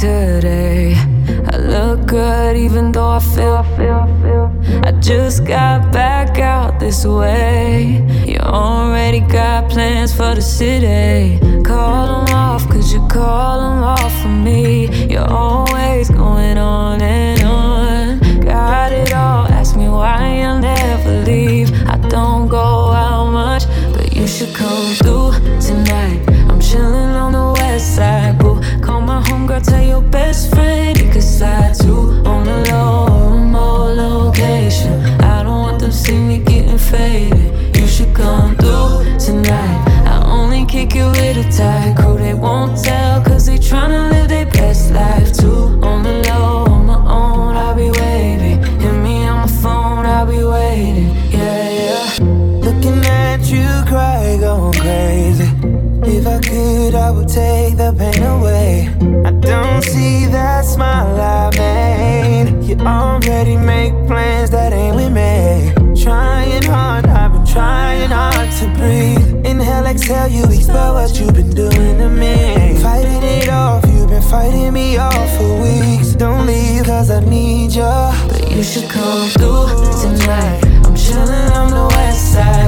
today. I look good even though I feel, feel, feel. I just got back out this way. You already got plans for the city. Exhale, you expel what you've been doing to me. Fighting it off, you've been fighting me off for weeks. Don't leave, cause I need you. But you should come through tonight. I'm chilling on the west side,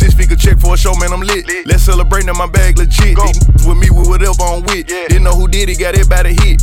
Six figure check for a show, man, I'm lit. Let's celebrate now, my bag legit. These n- with me with whatever I'm with. Didn't know who did it, got it by the hit.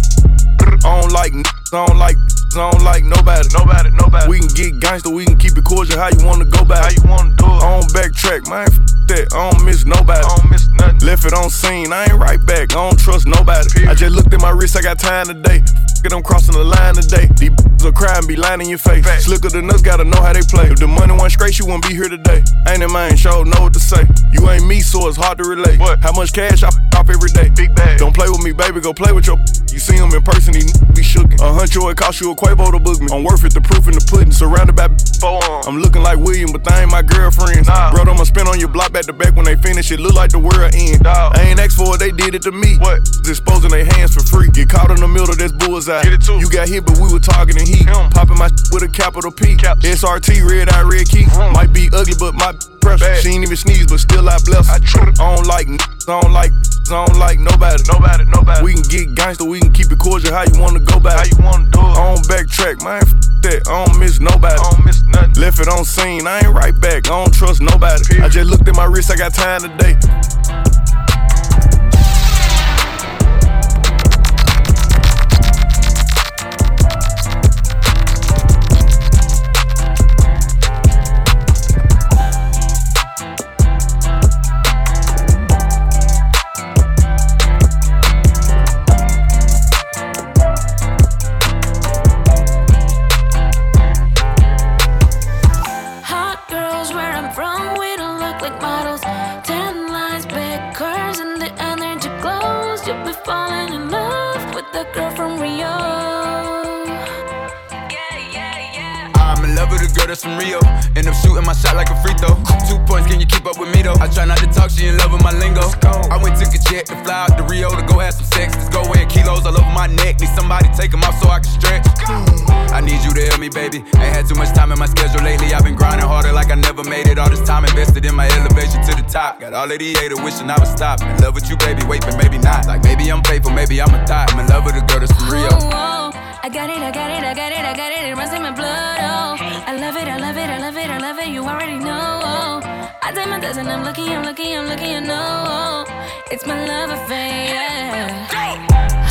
I don't like n- I don't like I don't like nobody. Nobody, nobody. We can get gangster, we can keep it cordial. How you wanna go back? How you wanna do it? I don't backtrack, man. F- that. I don't miss nobody. I don't miss nothing. Left it on scene, I ain't right back. I don't trust nobody. I just looked at my wrist, I got time today. F- it, I'm crossing the line today. These will cry and be lying in your face. Slicker than us, gotta know how they play. If the money went straight, you wouldn't be here today. Ain't in mind, sure know what to say. You ain't me, so it's hard to relate. What? How much cash I f- off every day? Big bag. Don't play with me, baby, go play with your. You see him in person, he be shookin'. A huncho, it cost you a Quavo to book me. I'm worth it, the proof in the pudding. Surrounded by forearms. I'm looking like William, but they ain't my girlfriends. Nah. Bro, I'ma spin on your block back to back when they finish. It look like the world end. I ain't asked for it, they did it to me. What? Disposing their hands for free. Get caught in the middle, that's bullseye. Get it too. You got hit, but we were targeting heat. Popping my with a capital P. SRT, red eye, red key. Might be ugly, but my pressure. She ain't even sneeze, but still I bless. I, I don't like, I don't like, I don't like nobody. Nobody, nobody. We can get gangster, we can keep it cordial. How you wanna go back? How you wanna do it? I don't backtrack, man. F- that. I don't miss nobody. I don't miss nothing. Left it on scene, I ain't right back. I don't trust nobody. I just looked at my wrist, I got time today. End up shooting my shot like a free throw. Two points, can you keep up with me though? I try not to talk, she in love with my lingo. I went took a jet to fly out to Rio to go have some sex. Let's go in kilos all over my neck. Need somebody take 'em off so I can stretch. I need you to help me, baby. Ain't had too much time in my schedule lately. I've been grinding harder like I never made it. All this time invested in my elevation to the top. Got all of the haters wishing I would stop. In love with you, baby. Wait, but maybe not. Like maybe I'm faithful, maybe I'm a thot. I'm in love with a girl that's from Rio. Oh, oh, I got it, I got it, I got it, I got it. It runs in my blood. Oh, I love it, I love it, I love it, I love it. You already know. Oh, I did my best and I'm looking, I'm looking, I'm looking. You know, oh. it's my love affair. Yeah.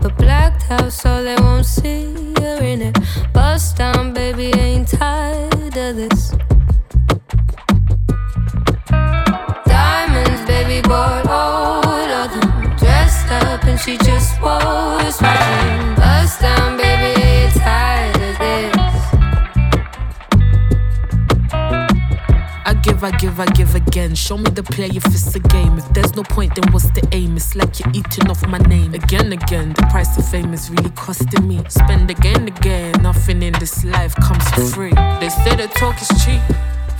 But blacked out so they won't see her in it. Bust down, baby, give, I give, I give again. Show me the play if it's a game. If there's no point, then what's the aim? It's like you're eating off my name. Again, again, the price of fame is really costing me. Spend again, again. Nothing in this life comes for free. They say the talk is cheap,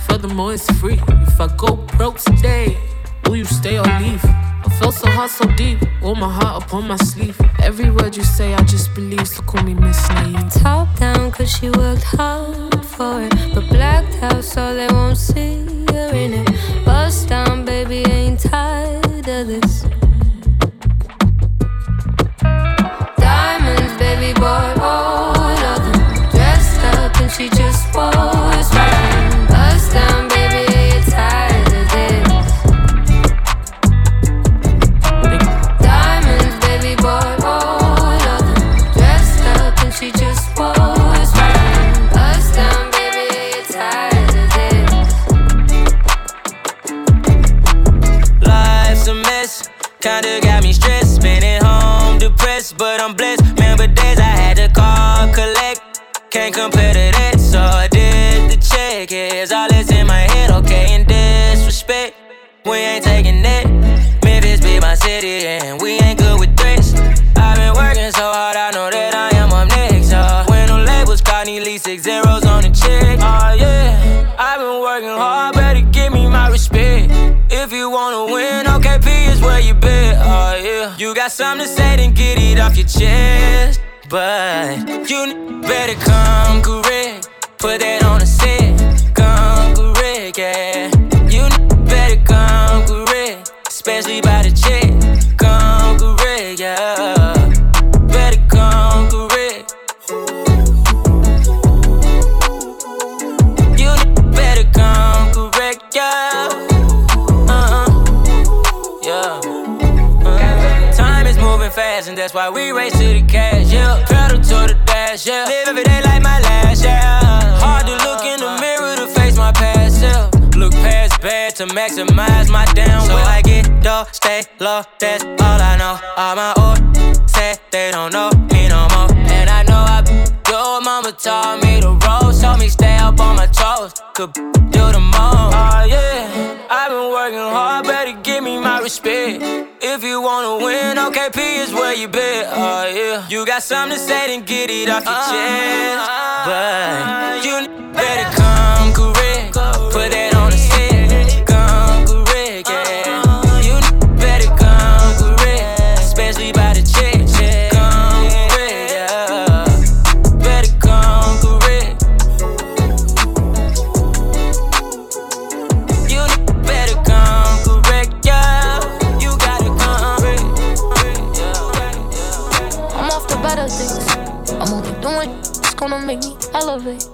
furthermore, it's free. If I go broke today, will you stay or leave? I feel so hard, so deep. All my heart up on my sleeve. Every word you say, I just believe. So call me Miss Naive. Top down, cause she worked hard for it. But blacked out, so they won't see in it. Bust down, baby, ain't tired of this. Diamonds, baby, bought oh. all got something to say, then get it off your chest. But you better come correct. Put that on the set. That's why we race to the cash, yeah. Pedal to the dash, yeah. Live every day like my last, yeah. Hard to look in the mirror to face my past self. Look past bad to maximize my down. So I get dough, stay low, that's all I know. All my old said they don't know me no more. And I know I your mama taught me to roll, up on my toes. Could do the most. Oh yeah, I've been working hard, better give me my respect. If you wanna win, OKP is where you bet. Oh yeah, you got something to say, then get it off your uh-huh. chest. But you better me elevate.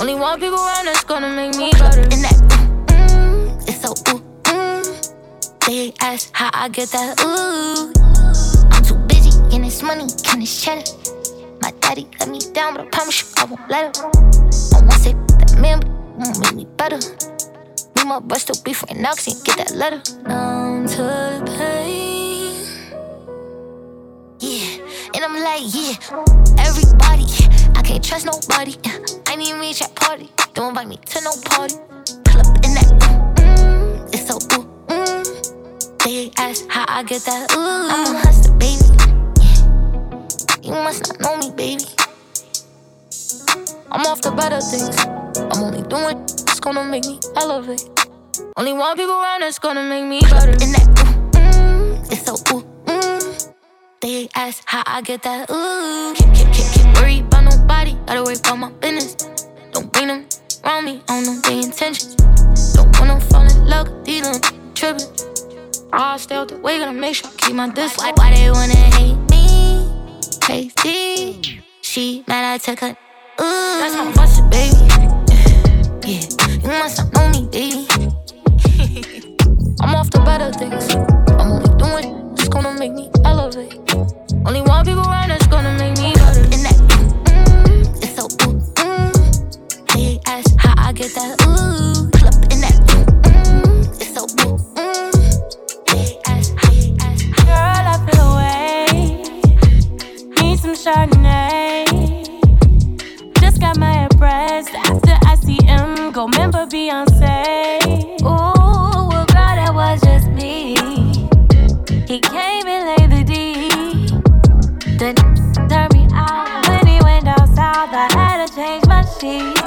Only one people around that's gonna make me better. And that, mm, it's so ooh, mm. They ask how I get that ooh. I'm too busy getting this money, getting this cheddar. My daddy let me down, but I promise you I won't let him. I won't say that man, but it won't make me better. Me, my bust still beef right now, cause he ain't get that letter. Numb to the pain. Yeah, and I'm like, yeah, everybody. I can't trust nobody. I need me at party. Don't invite me to no party. Pull up in that, mm, it's so ooh, mm. They ask how I get that ooh. I'm a hustler, baby. You must not know me, baby. I'm off the better things. I'm only doing it's gonna make me elevate. Only one people around that's gonna make me better. In that, ooh, mm, it's so ooh, mm. They ask how I get that ooh. Can't, can't, can't, worry about nobody, gotta worry about my business. Don't bring them around me, I don't know their intentions. Don't wanna fall in love, these little trippin'. I'll stay out the way, gotta make sure I keep my distance. Why, why they wanna hate me? Crazy. She mad I took her. Ooh, that's my I baby. Yeah, you must not know me, baby. I'm off the better things. Gonna make me elevate. Only one people around that's gonna make me better. And that, mm, it's so ooh, mm. They ask how I get that ooh. Up in that, mm, it's so ooh, mm. They ask, Girl, I feel away. Need some Chardonnay. Just got my breast after ICM. Go remember Beyonce. Change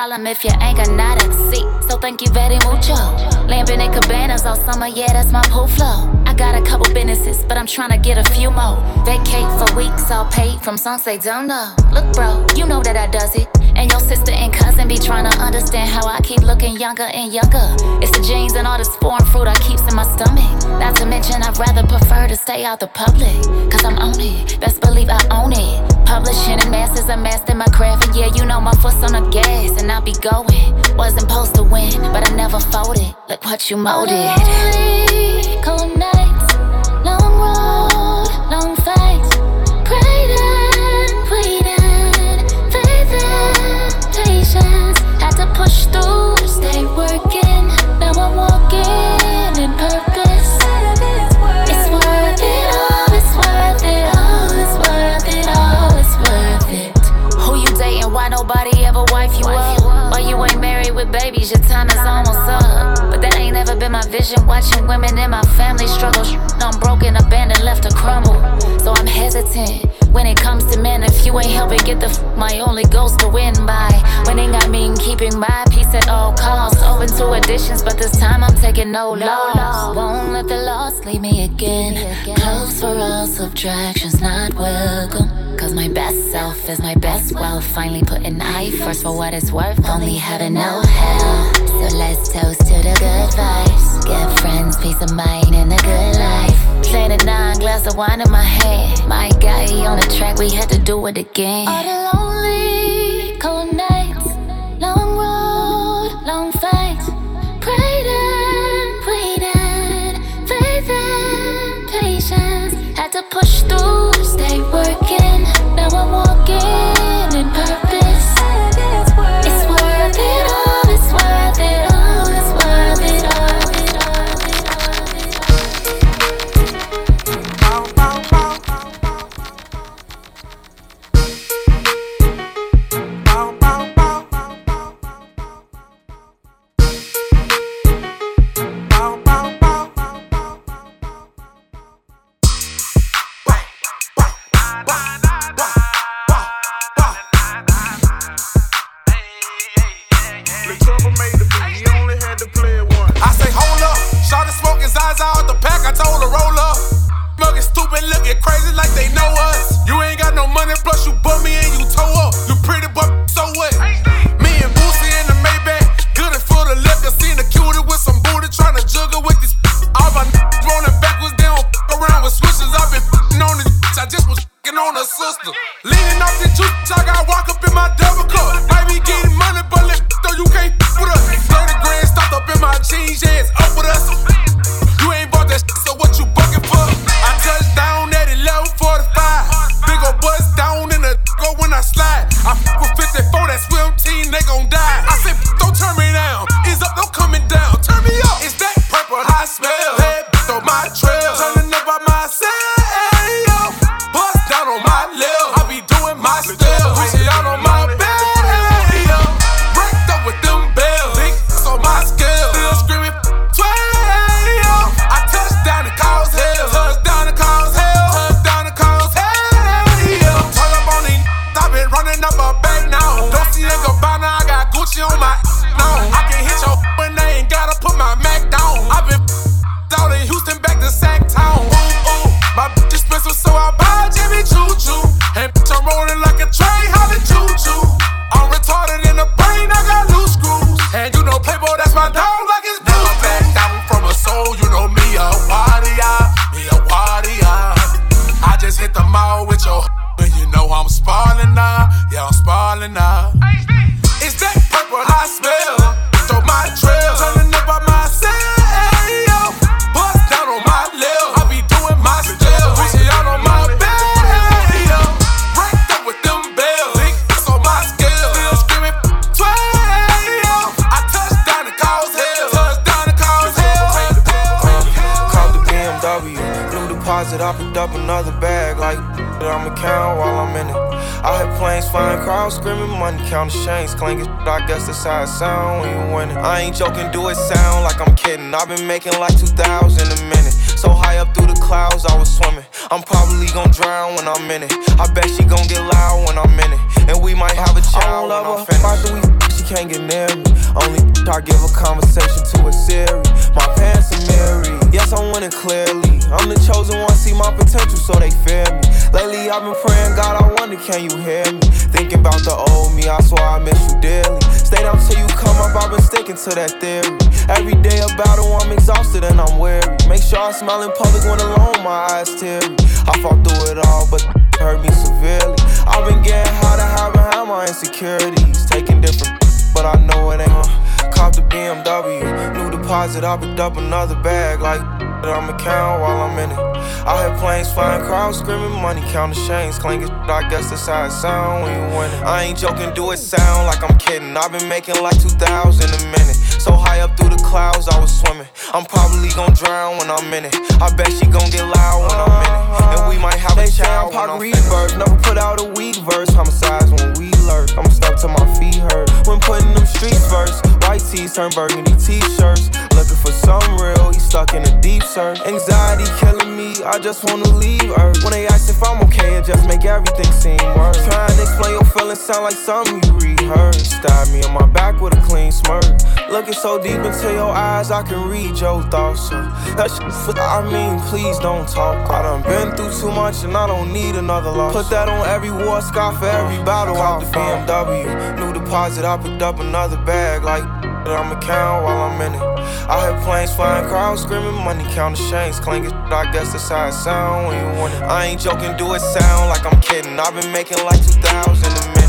problem if you ain't got nada. See, so thank you very mucho. Lamping in cabanas all summer, yeah, I'm trying to get a few more. Vacate for weeks, all paid from songs they don't know. Look, bro, you know that I does it. And your sister and cousin be trying to understand how I keep looking younger and younger. It's the genes and all this foreign fruit I keeps in my stomach. Not to mention, I'd rather prefer to stay out the public. Cause I'm on it, best believe I own it. Publishing and masters, I mastered my craft. And yeah, you know my foot's on the gas, and I'll be going. Wasn't supposed to win, but I never folded. Look what you molded. Your time is almost up. Ain't my vision. Watching women in my family struggle. I'm broken, abandoned, left to crumble. So I'm hesitant when it comes to men. If you ain't helping get the f- my only goal's to win by. Winning, I mean keeping my peace at all costs. Open to additions, but this time I'm taking no loss. Won't let the loss leave me again. Close for all subtractions, not welcome. Cause my best self is my best wealth. Finally putting I first for what it's worth. Only heaven, no hell. So let's toast the good vibes. Get friends, peace of mind, and a good life. Planet nine, glass of wine in my hand. My guy on the track, we had to do it again. All the lonely, cold nights, long road, long fights. Prayed and waited, faith and patience. Had to push through, stay working. The with your and you know I'm spalling now, yeah, I'm spalling now. Crowds screaming, money counting chains clanking. I guess that's how it sound when you winning. I ain't joking, do it sound like I'm kidding. I've been making like 2,000 a minute. So high up through the clouds, I was swimming. I'm probably gonna drown when I'm in it. I bet she gon' get loud when I'm in it. And we might have a child when I'm finished. After we she can't get near me. Only I give a conversation to a Siri. My pants are mirrored. Yes, I'm winning clearly. I'm the chosen one, see my potential, so they fear me. Lately, I've been praying, God, I wonder, can you hear me? Thinking about the old me, I swear I miss you dearly. Stay down till you come up, I've been sticking to that theory. Every day a battle, I'm exhausted and I'm weary. Make sure I smile in public when alone, my eyes teary. I fought through it all, but hurt me severely. I've been getting high to and have my insecurities. Taking different but I know it ain't. Cop the BMW, new deposit, I picked up another bag. Like, I'ma count while I'm in it. I hear planes flying, crowds screaming, money counting chains clanking. I guess that's how it sound when you win it. I ain't joking, do it sound like I'm kidding. I've been making like 2,000 a minute. So high up through the clouds, I was swimming. I'm probably gon' drown when I'm in it. I bet she gon' get loud when I'm in it. And we might have a child I'm finished. Never put out a weak verse, homicides when we lurk. I'm stuck to my feet hurt. When putting them streets first, white tees turn burgundy t-shirts. Looking for some real, he stuck in a deep search. Anxiety killing me, I just wanna leave Earth. When they ask if I'm okay, it just make everything seem worse. Trying to feelings sound like something you rehearsed. Stab me on my back with a clean smirk. Looking so deep into your eyes, I can read your thoughts. So that shit, I mean, please don't talk. I done been through too much and I don't need another loss. Put that on every war scar for every battle. Cop the BMW, new deposit, I picked up another bag. Like, I'ma count while I'm in it. I hear planes flying, crowds screaming, money counting chains clanking. I guess that's how it sound when you win it. I ain't joking, do it sound like I'm kidding. I've been making like 2,000 a minute.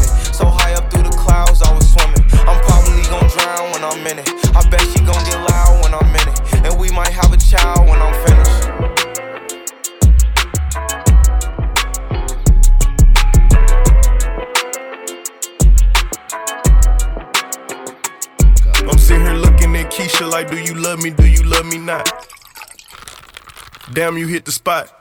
So high up through the clouds, I was swimming. I'm probably gon' drown when I'm in it. I bet she gon' get loud when I'm in it. And we might have a child when I'm finished. I'm sitting here looking at Keisha like, do you love me? Do you love me not? Damn, you hit the spot.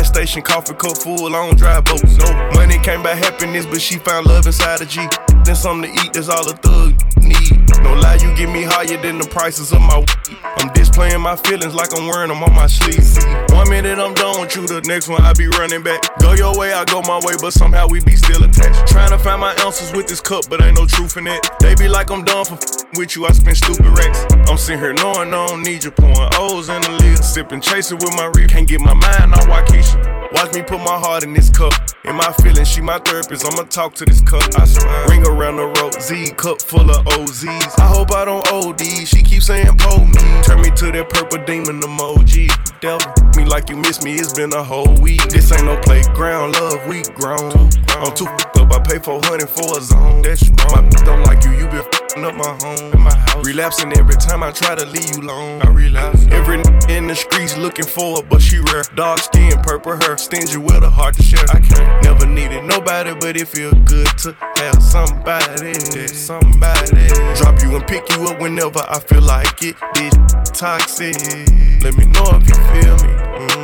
Gas station, coffee cup full, don't drive boats. No money came by happiness, but she found love inside a G. Then something to eat, that's all a thug need. No lie, you get me higher than the prices of my weed. I'm displaying my feelings like I'm wearing them on my sleeve. One minute I'm done with you, the next one I be running back. Go your way, I go my way, but somehow we be still attached. Trying to find my answers with this cup, but ain't no truth in it. They be like I'm done for with you, I spend stupid racks. I'm sitting here knowing I don't need you, pouring O's in the lid, sipping, chasing with my reef. Can't get my mind on Waukesha. Watch me put my heart in this cup. In my feelings, she my therapist. I'ma talk to this cup. I swear. Ring around the road, Z cup full of OZs. I hope I don't OD. She keep saying pull me. Turn me to that purple demon emoji. Devil me like you miss me. It's been a whole week. This ain't no playground, love. We grown. I'm too f***ed up. I pay 400 for a zone. That's wrong. My don't like you. You been up my home. In my house. Relapsing every time I try to leave you alone. I relapse. Every n- in the streets looking for her, but she rare. Dark skin, purple hair. Stingy with a heart to share. I can't never needed nobody, but it feel good to have somebody. Somebody. Drop you and pick you up whenever I feel like it. This toxic. Let me know if you feel me. Mm-hmm.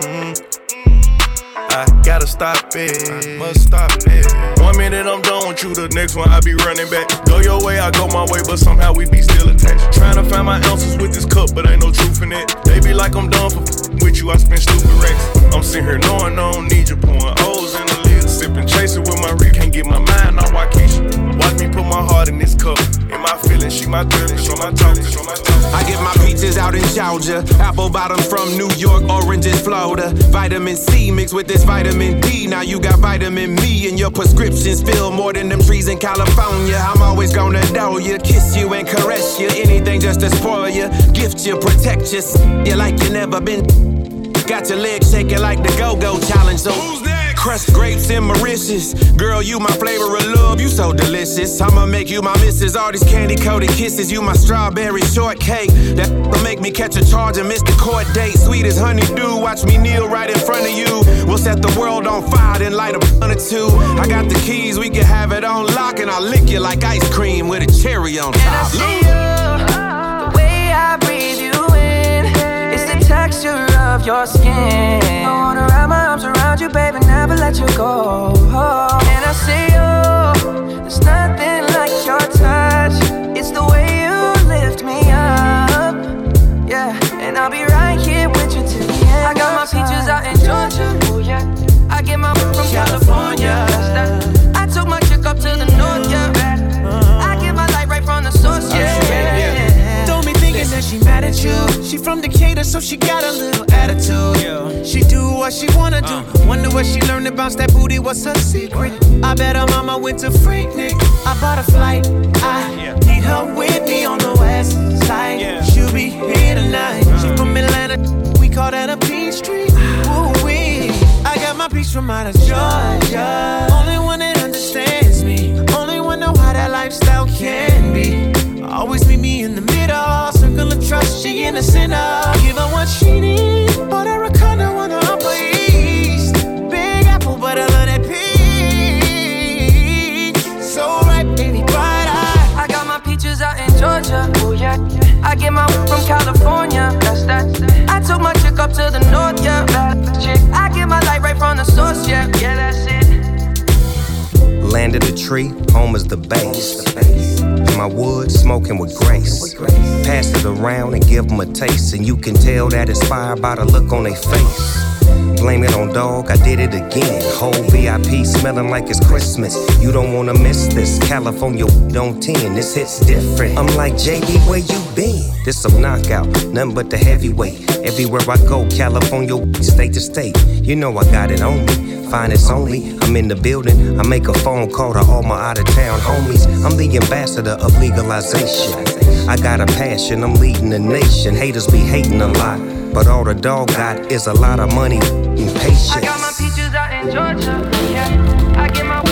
I gotta stop it. Must stop it. One minute I'm done with you, the next one I be running back. Go your way, I go my way, but somehow we be still attached. Trying to find my answers with this cup, but ain't no truth in it. They be like I'm done for with you, I spend stupid racks. I'm sitting here knowing I don't need you, pouring O's in the lid, sipping, chasing with my reef. Can't get my mind on Waukesha. Watch me put my heart in this cup. In my feelings, she my therapist, on my therapist, on my therapist. I get my peaches out in Georgia, apple bottom from New York, oranges Florida. Vitamin C mixed with this vitamin D. Now you got vitamin me, and your prescriptions fill more than them trees in California. I'm always gonna know you, kiss you and caress you. Anything just to spoil you, gift you, protect you, you like you never been. Got your legs shaking like the go-go challenge. So who's next? Crushed grapes in Mauritius. Girl, you my flavor of love, you so delicious. I'ma make you my missus. All these candy coated kisses, you my strawberry shortcake. That'll make me catch a charge and miss the court date. Sweet as honeydew, watch me kneel right in front of you. We'll set the world on fire, then light a blunt or two. I got the keys, we can have it on lock, and I'll lick you like ice cream with a cherry on top. And I see you, the way I breathe you texture of your skin. I wanna wrap my arms around you, baby, never let you go. And I see you, there's nothing like your touch. It's the way so she got a little attitude. She do what she wanna do. Uh. Wonder what she learned bounce that booty. What's her secret? I bet her mama went to Freaknik. I bought a flight. I need her with me on the west side. She'll be here tonight. Uh. She from Atlanta. We call that a peach tree. Ah. Ooh wee. I got my peach from out of Georgia. Only one that understands me. Only one know how that lifestyle can be. Always meet me in the middle. Circle of trust, she in the center. Give her what she need. But her a condo on the upper east. Big apple, but I love that peach. So ripe, baby, bright eye. I got my peaches out in Georgia, oh yeah. I get my from California, that's that. I took my chick up to the north, yeah. That chick. I get my light right from the source, yeah. Yeah, that's it. Land of the tree, home is the base. My wood, smoking with grace. Pass it around and give them a taste, and you can tell that it's fire by the look on their face. Blame it on dog, I did it again. Whole VIP smelling like it's Christmas. You don't wanna miss this. California on 10, this hits different. I'm like, JB, where you been? This a knockout, nothing but the heavyweight. Everywhere I go, California, state to state. You know I got it on me. Finest only, I'm in the building. I make a phone call to all my out of town homies. I'm the ambassador of legalization. I got a passion, I'm leading the nation. Haters be hating a lot, but all the dog got is a lot of money and patience. I got my peaches out in Georgia, yeah. I get my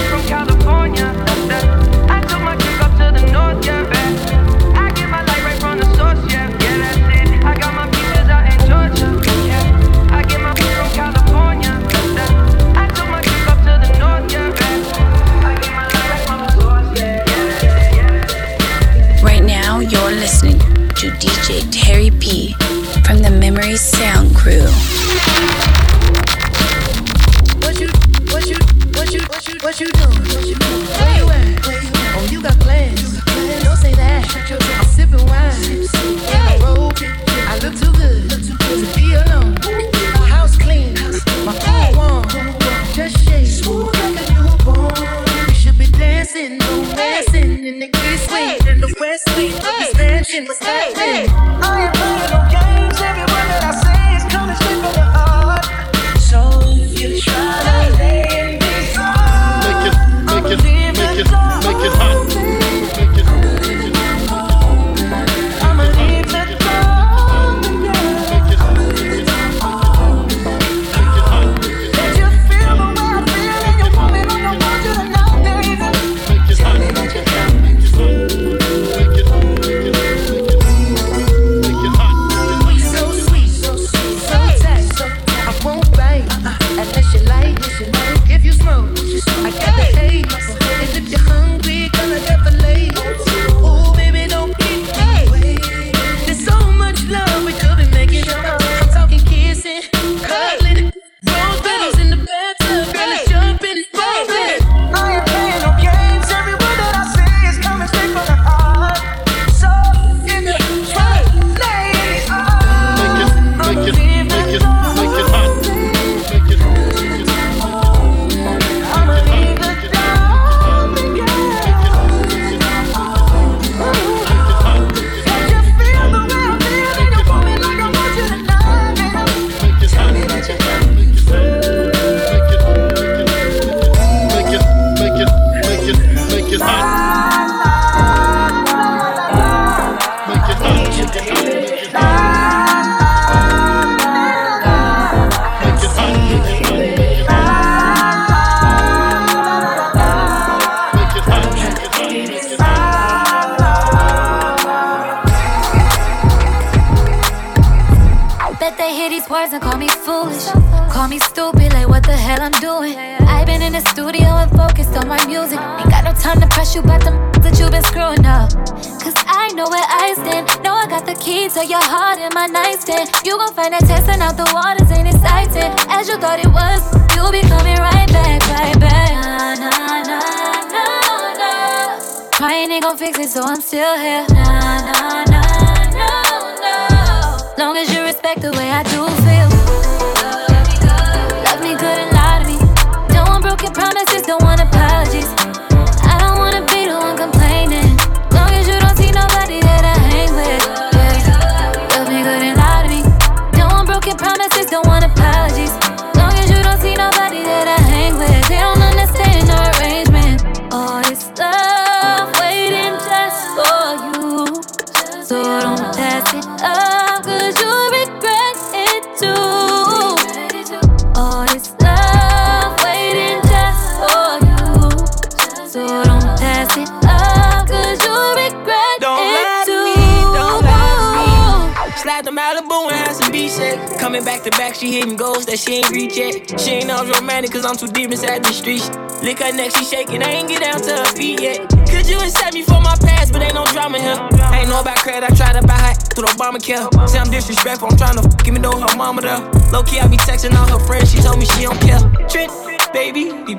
that she ain't reach yet. She ain't always romantic, cause I'm too deep inside the streets. Lick her neck, she shaking, I ain't get down to her feet yet. Could you accept me for my past, but ain't no drama here. Ain't know about credit, I try to buy her through Obamacare. Say I'm disrespectful, I'm trying to give me though her mama though. Low key, I be texting all her friends, she told me she don't care. Trent, baby, be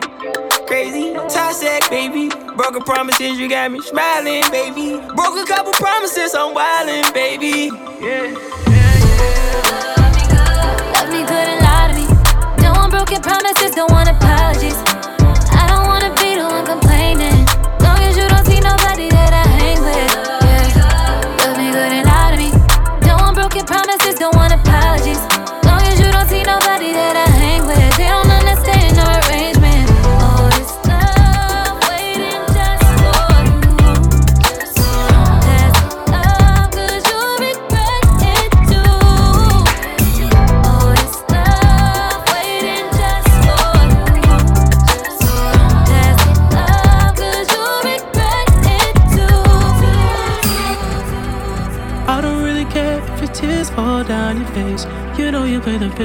crazy. Tossack, baby. Broken promises, you got me smiling, baby. Broke a couple promises, I'm wildin', baby. Yeah. making promises, don't want apologies.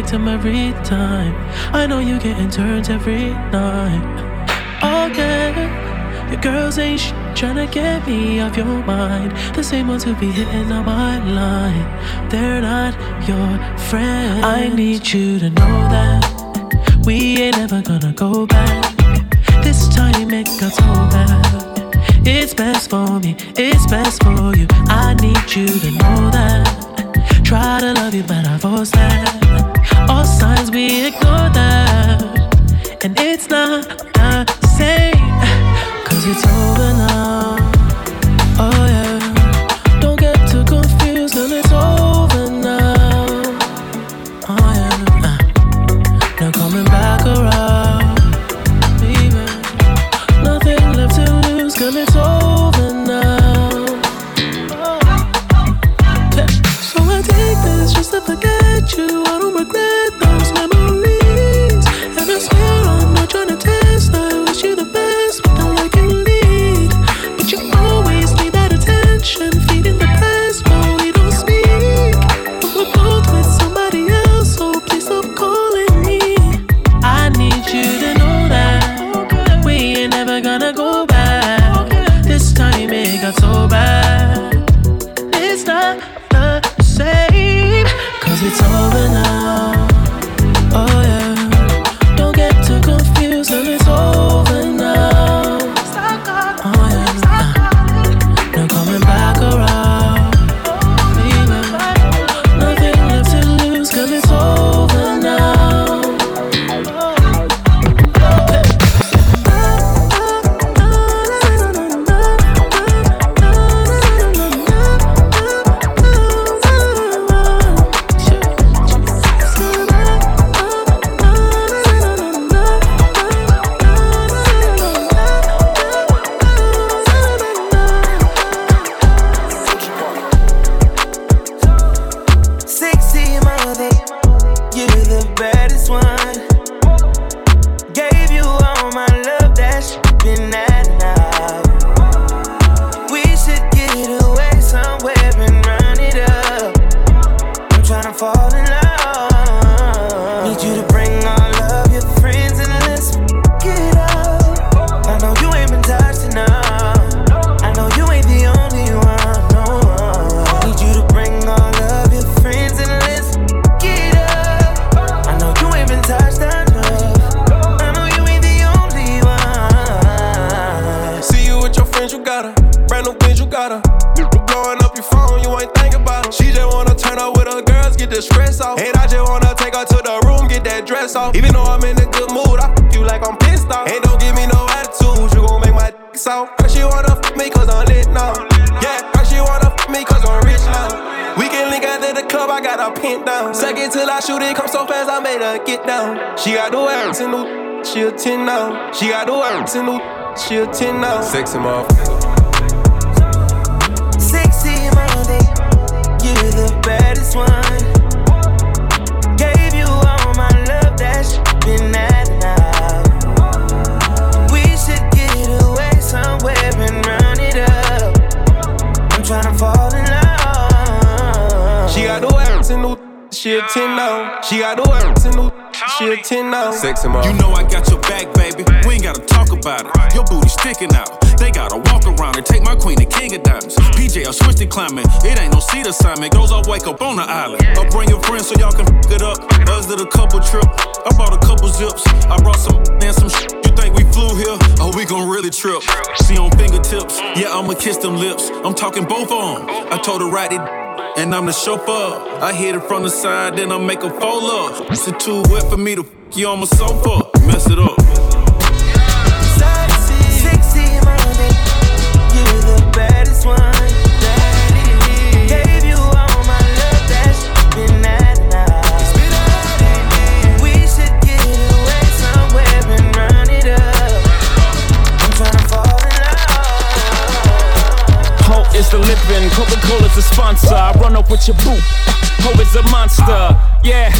victim every time. I know you getting turns every night. Oh, Again, your girls ain't sh- trying to get me off your mind. The same ones who be hitting on my line. They're not your friends. I need you to know that we ain't ever gonna go back. This time it got so bad. It's best for me, it's best for you. I need you to know that try to love you, but I force that. All signs we ignore that, and it's not the same. Cause you all. Off. And I just wanna take her to the room, get that dress off. Even though I'm in a good mood, I f you like I'm pissed off. Hey, don't give me no attitude, you gon' make my dick soft. Her she wanna f me cause I'm lit now. Yeah, her she wanna f me cause I'm rich now. We can link out at the club, I got her pinned down. Second till I shoot it, come so fast, I made her get down. She got the ass in the, she a 10 now. She got the ass in the, she a 10 now. Sexy motherfucker. Sexy Monday, you're the baddest one. She a 10 now. She got in the, she a 10 now. Motherfucker. You know I got your back, baby. We ain't gotta talk about it. Your booty sticking out. They gotta walk around and take my queen to King of Diamonds. PJ, I switched it climbing. It ain't no seat assignment. Goes off, wake up on the island. I'll bring your friends so y'all can f it up. Us did a couple trip. I bought a couple zips. I brought some and some sh- You think we flew here? Oh, we gon' really trip. See on fingertips. Yeah, I'ma kiss them lips. I'm talking both on. I told her ride it. And I'm the chauffeur. I hit it from the side, then I make a fold up. It's too wet for me to f you on my sofa. Mess it up. Living, Coca Cola's the sponsor. I run up with your boot. Ho is a monster. Yeah,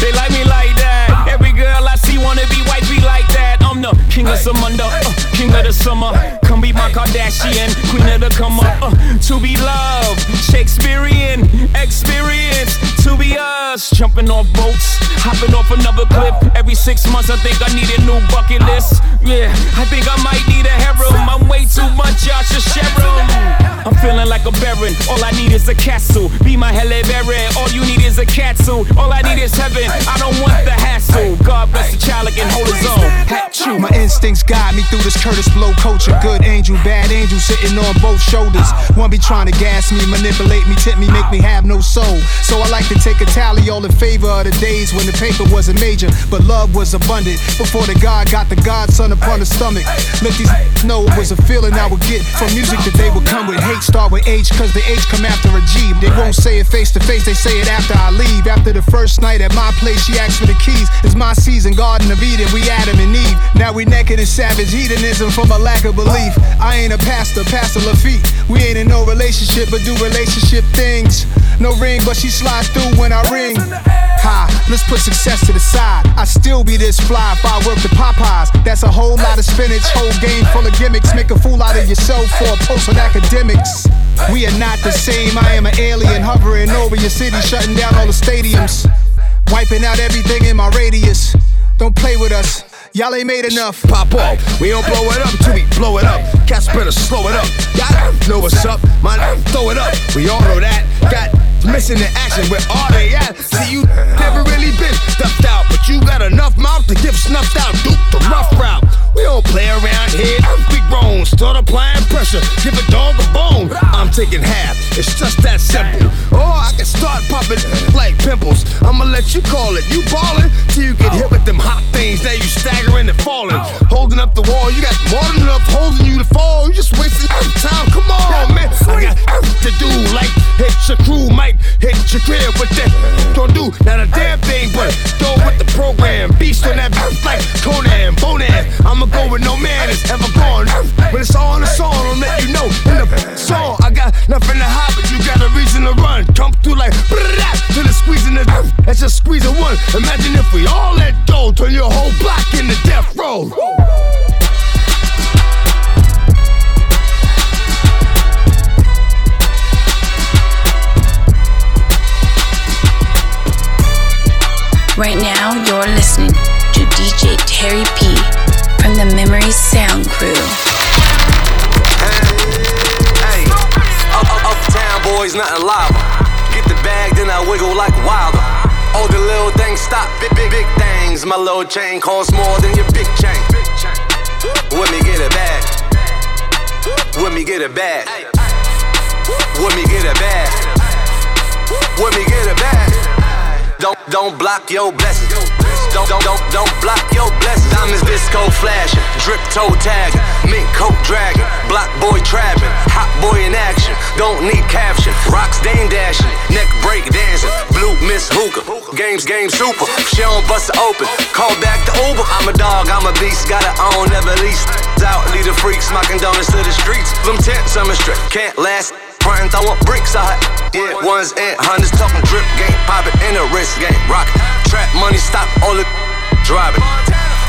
they like me like that. Every girl I see wanna be white, be like that. I'm the king of Samunda, uh, king of the summer. Come be my Kardashian, queen of the come up. Uh, to be loved, Shakespearean experience. To be us, jumping off boats, hopping off another cliff. Every six months, I think I need a new bucket list. Yeah, I think I might need a harem. I'm way too much, y'all should share 'em. I'm feeling like a baron. All I need is a castle. Be my Halle Berry. All you need is a catsuit. All I need is heaven. I don't want the hassle. God bless the child can hold his own. Hat chew. My instincts guide me through this Kurtis Blow culture. Good angel, bad angel sitting on both shoulders. One be trying to gas me, manipulate me, tip me, make me have no soul. So I like to take a tally all in favor of the days when the paper wasn't major, but love was abundant. Before the God got the Godson upon the stomach. Let these know it was a feeling I would get from music that they would come with. Hate start with H, cause the H come after a G. They won't say it face to face, they say it after I leave. After the first night at my place, she asked for the keys. It's my season, Garden of Eden, we Adam and Eve. Now we naked in savage hedonism from a lack of belief. I ain't a pastor, Pastor Lafitte. We ain't in no relationship, but do relationship things. No ring, but she slides through when I ring. Ha, let's put success to the side. I still be this fly if I work the Popeyes. That's a whole lot of spinach, whole game full of gimmicks. Make a fool out of yourself for a post on academics. We are not the same. I am an alien hovering over your city, shutting down all the stadiums. Wiping out everything in my radius. Don't play with us. Y'all ain't made enough. Pop off. We don't blow it up till we blow it up. Cats better slow it up. Y'all know what's up. My throw it up. We all know that. Got missing the action. Where are they at? See, you never really been stuffed out, but you got enough mouth to give snuffed out. Duke the rough route. We don't play around here. Big grown, start applying pressure. Give a dog a bone. I'm taking half. It's just that simple. Or I can start popping like pimples. I'ma let you call it. You ballin' till you get hit with them hot things. Now you staggering and falling. Holding up the wall. You got more than enough holding you to fall. You just wasting time. Come on, man. I got to do like hit your crew, might hit your crib with that. Don't do not a damn thing, but chain costs more than your big chain. Let me get it bag. Let me get it bag. Let me get it bag. Let me get it bag. Don't don't block your blessings. Don't, don't, don't, don't block your blessings. Diamonds disco flashing, drip toe tagging, mink coat dragging, block boy trapping, hot boy in action. Don't need caption. Rocks dame dashing, neck break dancing, blue miss hookah. Games, game super. She don't bust it open. Call back the Uber. I'm a dog, I'm a beast. Gotta own, never lease. Out, lead the freaks, smocking donuts to the streets. Them tents, I'm a strip. Can't last. Frontin', throwin' bricks out. Yeah, ones and hundreds talking drip game, poppin' in a wrist game, rock. Trap money, stop all the driving.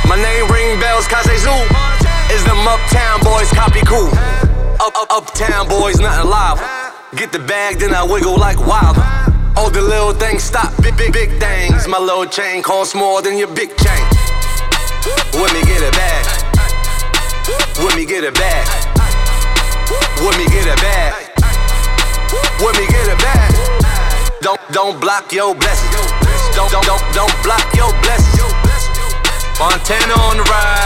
My name ring bells, cause they zoo. Is them uptown boys copy cool? Up, up, uptown boys, nothing live. Get the bag, then I wiggle like wild. All the little things stop, big, big, big things. My little chain costs more than your big chain. Let me get a bag. Let me get a bag. Let me get a bag. Let me get a bag. Don't don't block your blessings. Don't don't don't don't block your blessings. Montana on the rise.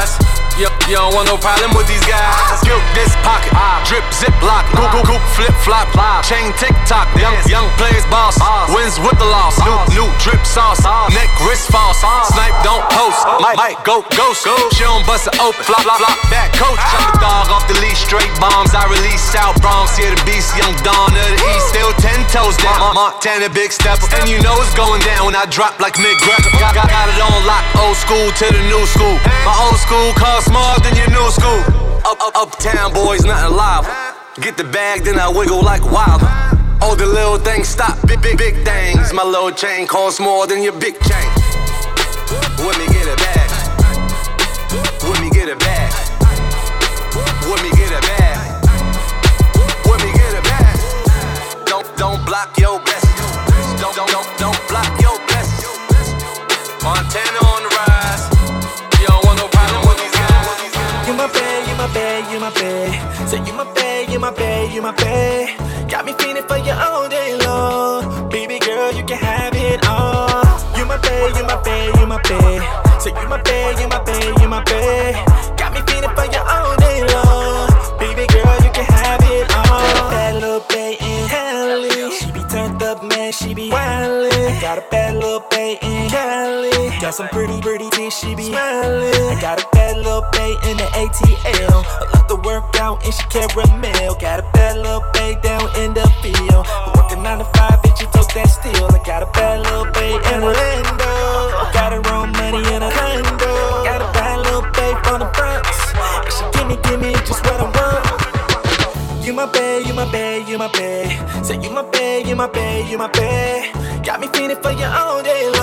You, don't want no problem with these guys. Skip this pocket, drip zip lock, goop goop goop flip flop, chain tick tock. Young young players boss, wins with the loss. New new drip sauce, neck wrist false. Snipe don't post, might go ghost. She don't bust it open, flop flop flop back coach. Chop the dog off the leash, straight bombs. I release South Bronx, here the beast, young Dawn of the East. Still ten toes down, Montana big step, and you know it's going down when I drop like Mick Greco. Got, got, it on lock, old school to the new school. My old school cost more than your new school. Up, up, uptown boys, nothing live. Get the bag, then I wiggle like wild. All the little things stop, big, big, big things. My little chain costs more than your big chain. Let me get a bag. Let me get a bag. Let me get a bag. Let me get a bag. Don't, don't block your blessings. Don't, don't, don't, don't block your blessings. Montana my bae. Say you my bae, you my bae, you my bae. Got me feeling for you all day long. Baby girl, you can have it all. You my bae, you my bae, you my bae. Say you my bae, you my bae, you my bae. Got me feeling for you all day long. Baby girl, you can have it all. That little bae in Cali. She be turned up, man, she be wildin'. Got a bad little. Got some pretty, pretty teeth, she be smiling. I got a bad little bae in the ATL. I love to work out and she caramel. Got a bad little bae down in the field. Working nine to five, bitch, you took that steel. I got a bad little bae in Orlando. Got her own money in a condo. Got a bad little bae from the Bronx. And she give me, give me just what I want. You my bae, you my bae, you my bae. Say you my bae, you my bae, you my bae. Got me feeling for you all day long.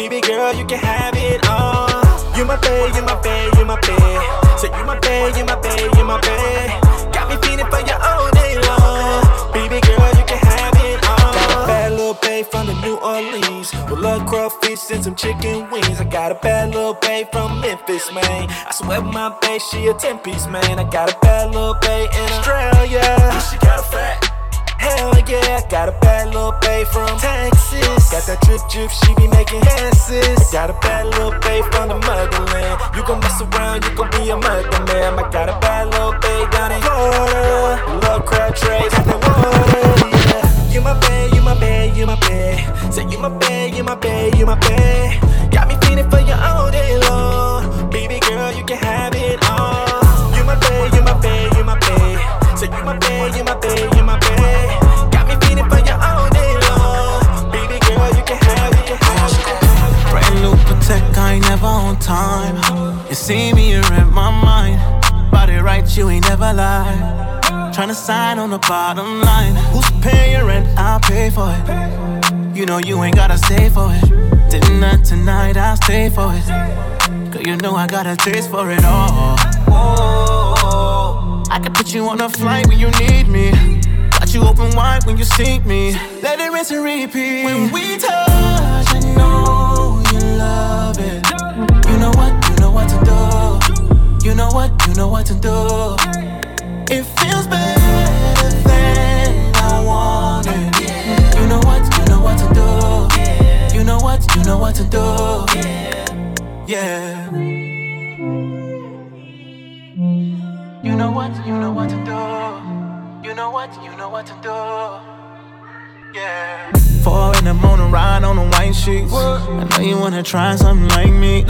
Baby girl, you can have it all. You my bae, you my bae, you my bae. Say you my bae, you my bae, you my bae. Got me feeling for you all day long. Baby girl, you can have it all. Got a bad little bae from the New Orleans. With love crawfish and some chicken wings. I got a bad little bae from Memphis, man. I swear my bae, she a 10 piece, man. I got a bad little bae in Australia. She got a fat. Hell yeah, got a bad little bae from Texas. Got that drip drip, she be making passes. Got a bad little bae from the motherland. You gon' mess around, you gon' be a mother man. I got a bad little bae down in Florida. Love crab trays at the water, yeah. You my bae, you my bae, you my bae. Say you my bae, you my bae, you my bae. Got me feeling for you all day long. Baby girl, you can have it all. You my bae, you my bae, you my bae. Say you my bae, you my bae, Patek, I ain't never on time. You see me, you're in my mind. Body right, you ain't never lied. Tryna sign on the bottom line. Who's paying your rent? I'll pay for it. You know you ain't gotta stay for it. Dinner tonight, I'll stay for it. Cause you know I got a taste for it all. Oh, I can put you on a flight when you need me. Got you open wide when you see me. Let it rinse and repeat. When we I you love it. You know what, you know what to do. You know what, you know what to do. It feels better than I wanted. You know what, you know what to do. You know what, you know what to do. Yeah. You know what, you know what to do. You know what, you know what to do. Four in the morning, ride on the white sheets. I know you wanna try something like me.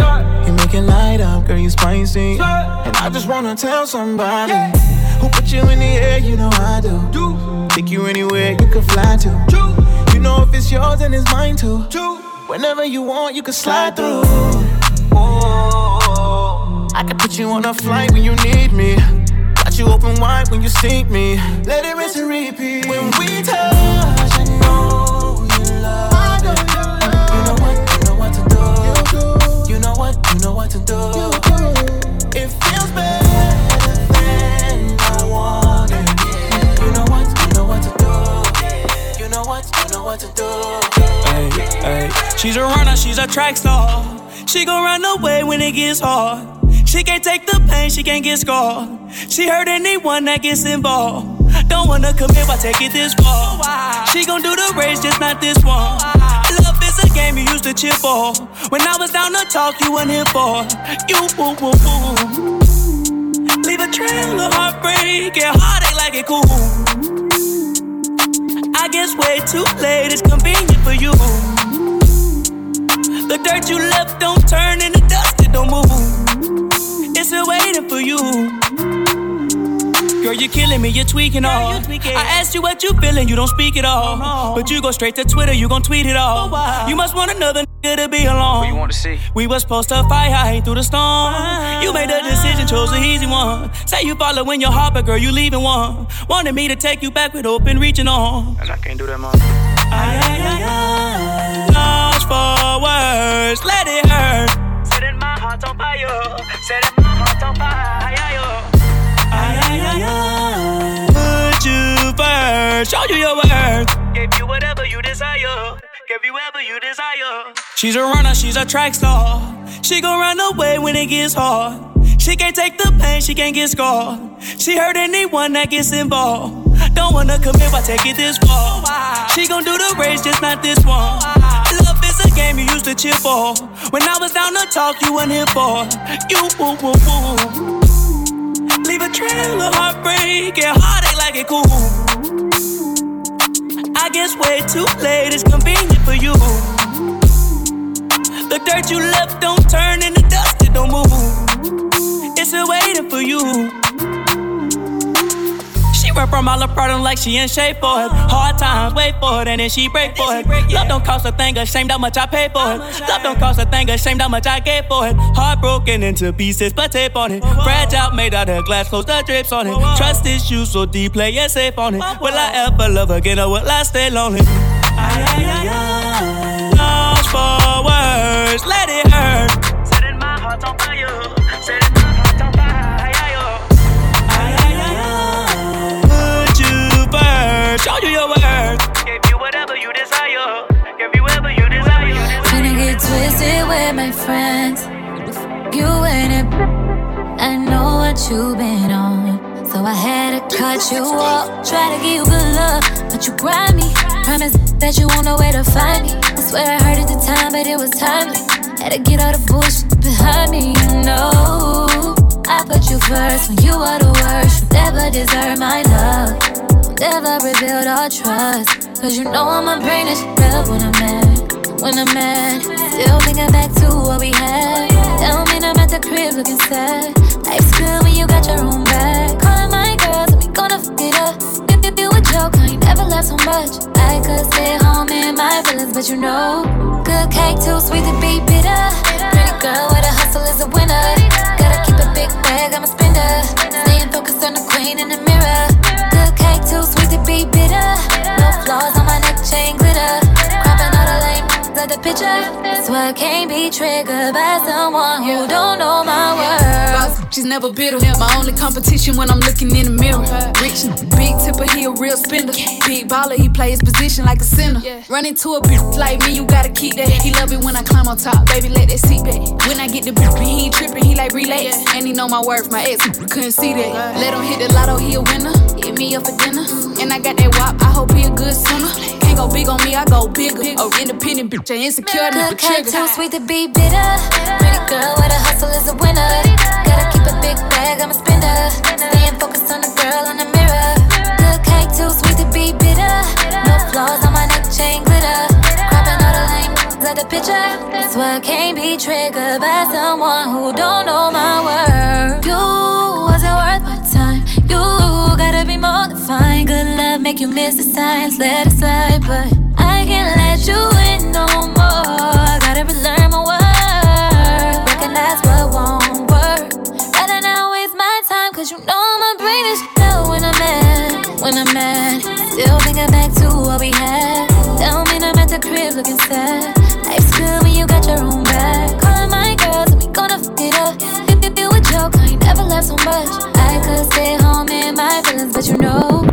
You make it light up, girl, you spicy. And I just wanna tell somebody who put you in the air, you know I do. Take you anywhere you can fly to. You know if it's yours and it's mine too. Whenever you want, you can slide through. I can put you on a flight when you need me. Got you open wide when you seek me. Let it rinse and repeat. When we touch, to do. It feels better than I wanted. You know what? You know what to do. You know what? You know what to do. Hey, hey. She's a runner, she's a track star. She gon' run away when it gets hard. She can't take the pain, she can't get scarred. She hurt anyone that gets involved. Don't wanna commit, why take it this far? She gon' do the race, just not this one. Game you used to cheer for. When I was down to talk, you weren't here for. You woo woo woo. Leave a trail of heartbreak and heartache like it cool. I guess way too late, it's convenient for you. The dirt you left don't turn into dust, it don't move. It's still waiting for you. Girl, you're killing me, you're tweaking all. I asked you what you feeling, you don't speak at all. But you go straight to Twitter, you gon' tweet it all. Oh, you must want another nigga to be alone. What you want to see? We was supposed to fight high through the storm. Ah. You made the decision, chose the easy one. Say you following your heart, but girl, you leaving one. Wanted me to take you back with open reaching on. And I can't do that, mom. Ay, ay, ay, ay. Lost for words, let it hurt. Setting my heart on fire. Setting my heart on fire. Ay. Put you first, show you your worth. Gave you whatever you desire. Give you whatever you desire. She's a runner, she's a track star. She gon' run away when it gets hard. She can't take the pain, she can't get scarred. She hurt anyone that gets involved. Don't wanna commit, why take it this far? She gon' do the race, just not this one. Love is a game you used to cheer for. When I was down to talk, you weren't here for. You woo woo woo. A trail of heartbreak and heartache like it cool. I guess way too late, it's convenient for you. The dirt you left don't turn into dust, it don't move. It's still waiting for you. She from all her problem like she in shape for it. Hard times, wait for it, and then she break for it. Love don't cost a thing, ashamed how much I pay for it. Love don't cost a thing, ashamed how much I gave for it. Heartbroken into pieces, but tape on it. Fragile, made out of glass, close the drips on it. Trust issues so deep, play safe on it. Will I ever love again or will I stay lonely? Ay, ay, ay, ay. Lost for words, let it hurt. Setting my heart on fire. First, show you your worth. Gave you whatever you desire. Give you whatever you desire. Finna get twisted with my friends. You ain't it. I know what you've been on. So I had to cut you off. Try to give you good love, but you grind me. Promise that you won't know where to find me. I swear I heard it the time, but it was timeless. Had to get all the bullshit behind me, you know. I put you first when you are the worst. You never deserve my love. Never rebuild our trust. Cause you know I'ma bring this up when I'm mad. When I'm mad, still thinking back to what we had. Tell me I'm at the crib looking sad. Life's good when you got your own bag. Calling my girls and we gonna fuck it up. If you a joke, I ain't never laugh so much. I could stay home in my feelings, but you know, good cake too sweet to be bitter. Pretty girl with a hustle is a winner. That's why I can't be triggered by someone who don't know my words. She's never bitter. My only competition when I'm looking in the mirror. Rich, big tipper, he a real spender. Big baller, he play his position like a center. Run into a bitch like me, you gotta keep that. He love it when I climb on top, baby, let that seat back. When I get the bitch, he ain't tripping, he like relax. And he know my worth, my ex couldn't see that. Let him hit the lotto, he a winner. Hit me up for dinner. And I got that wop, I hope he a good swimmer ain't go big on me, I go bigger. A independent bitch, I insecure, never trigger. Too sweet to be bitter. Pretty girl with a hustle is a winner. Gotta keep a big bag, I'm a spender. Staying focused on the girl in the mirror. Good cake too sweet to be bitter. No flaws on my neck chain glitter. Cropping all the lame out the picture. That's why I can't be triggered by someone who don't know my worth. You make you miss the signs, let it slide, but I can't let you in no more. Gotta relearn my worth, recognize what won't work. Rather not waste my time, cause you know my brain is still when I'm mad, when I'm mad. Still thinking back to what we had. Tell me I'm at the crib looking sad. Life's good when you got your own back. Calling my girls, and we gonna fuck it up. If you a joke, I ain't never left so much. I could stay home in my feelings, but you know.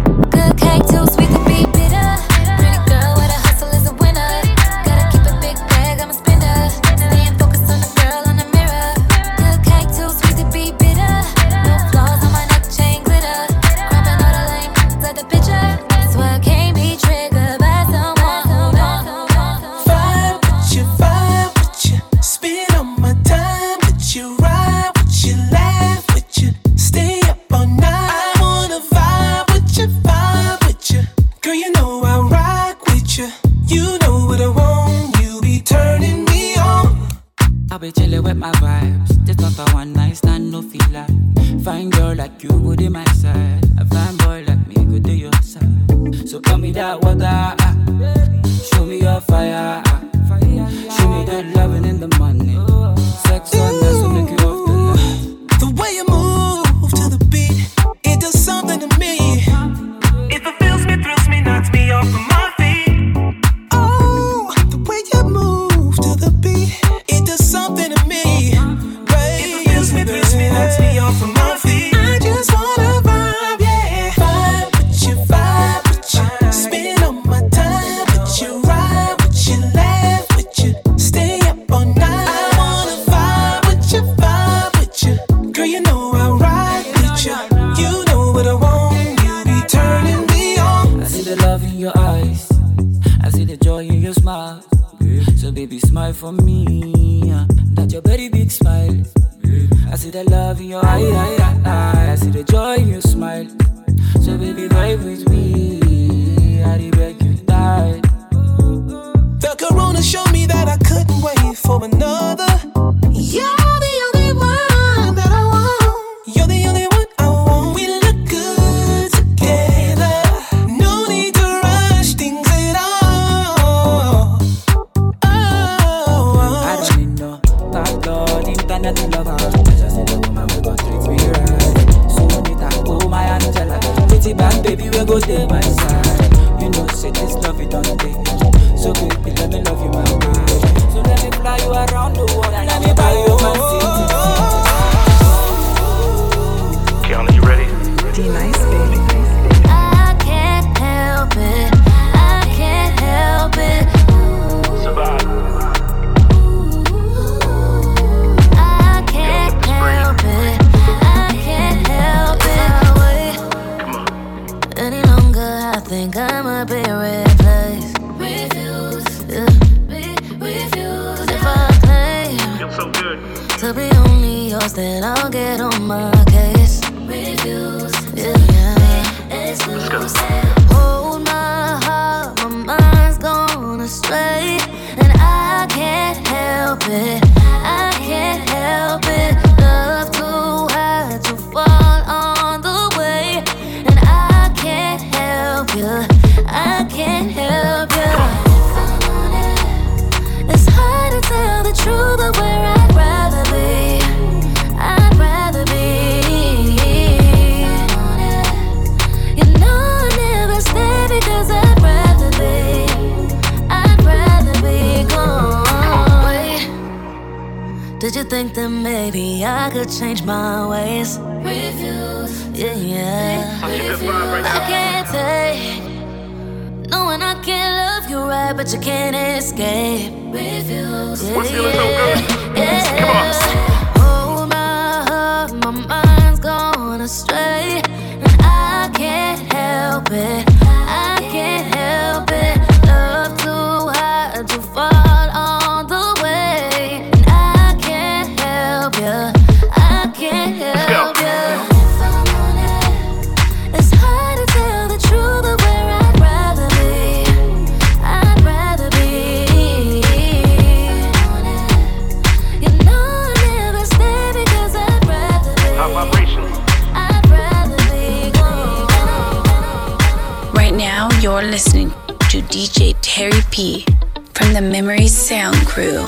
To DJ Terry P from the Memory Sound Crew.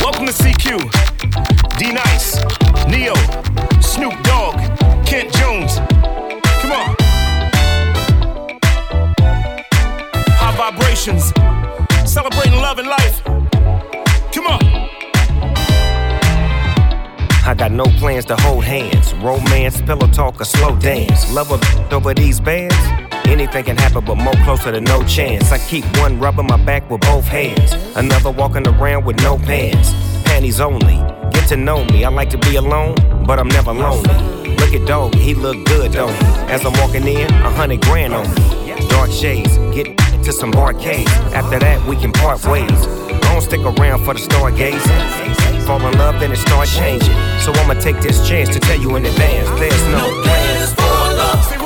Welcome to CQ. D Nice, Ne-Yo, Snoop Dogg, Kent Jones. Come on. High vibrations. Celebrating love and life. Come on. I got no plans to hold hands. Romance, pillow talk, or slow dance. Love a over these bands. Anything can happen, but more closer to no chance. I keep one rubbing my back with both hands. Another walking around with no pants. Panties only. Get to know me. I like to be alone, but I'm never lonely. Look at Dog, he look good, don't he? As I'm walking in, a hundred grand on me. Dark shades, get to some barcades. After that, we can part ways. Don't stick around for the stargazing fall in love, then it start changing. So I'ma take this chance to tell you in advance, there's no plans for love.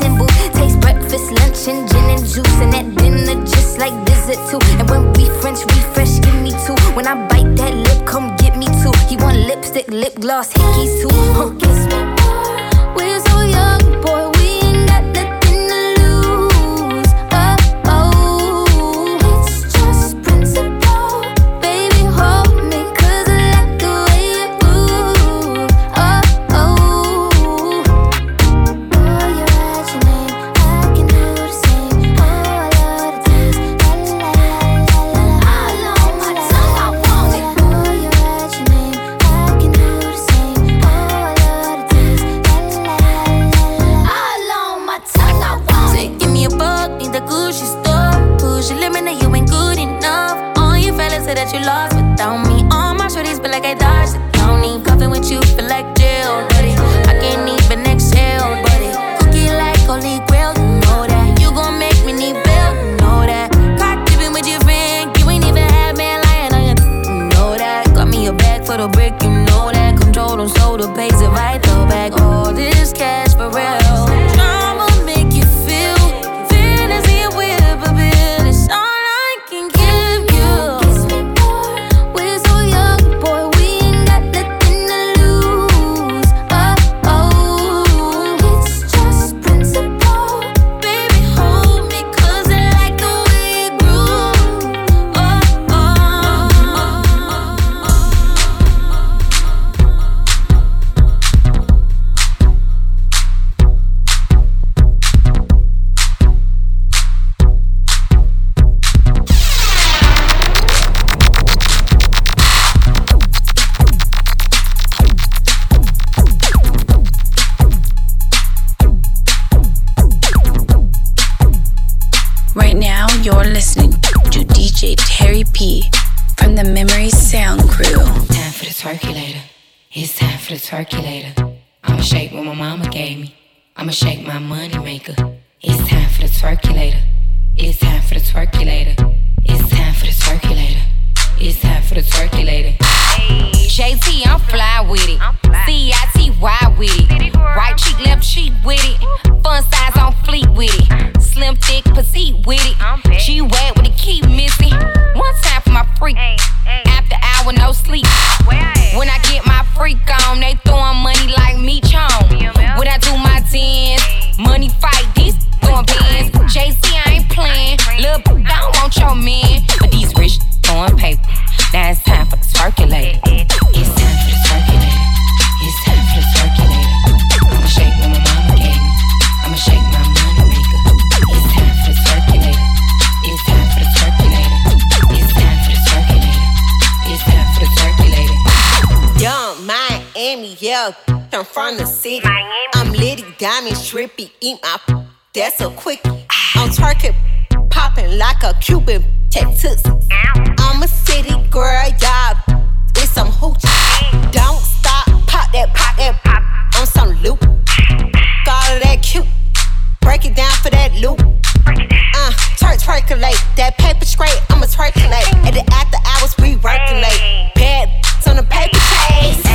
symbol. Taste breakfast, lunch, and gin and juice. And at dinner, just like dessert too. And when we French refresh, give me two. When I bite that lip, come get me two. He want lipstick, lip gloss, hickeys too. Huh, kiss me. Circulator. I'ma shake what my mama gave me. I'ma shake my money maker. It's time for the Twerkulator. It's time for the Twerkulator. It's time for the Twerkulator. It's time for the Twerkulator. JT, I'm fly with it. C-I-T-Y with it. Right cheek, left cheek with it. Fun size on fleet with it. Slim, thick, petite with it. G wet with the key missing. One time my freak. After hour, no sleep. When I get my freak on, they throwing money like me chong. When I do my dance, money fight, these throwing bands. JC, I ain't playing. Look, I don't want your man. But these rich throwing paper. Now it's time for the Twerkulator. It's time for the Twerkulator. Miami, yeah, I'm from the city. Miami. I'm Liddy Diamond, trippy, eat my that's a quick. I'm twerking, popping like a Cuban, Texas. I'm a city girl, yeah, it's some hooch. Don't stop, pop that, pop that, pop. I'm some loop. Got all that cute, break it down for that loop. Uh, twerk, percolate. That paper straight, I'ma twerk, late. At the after hours, we work late. Bad on the paper chase.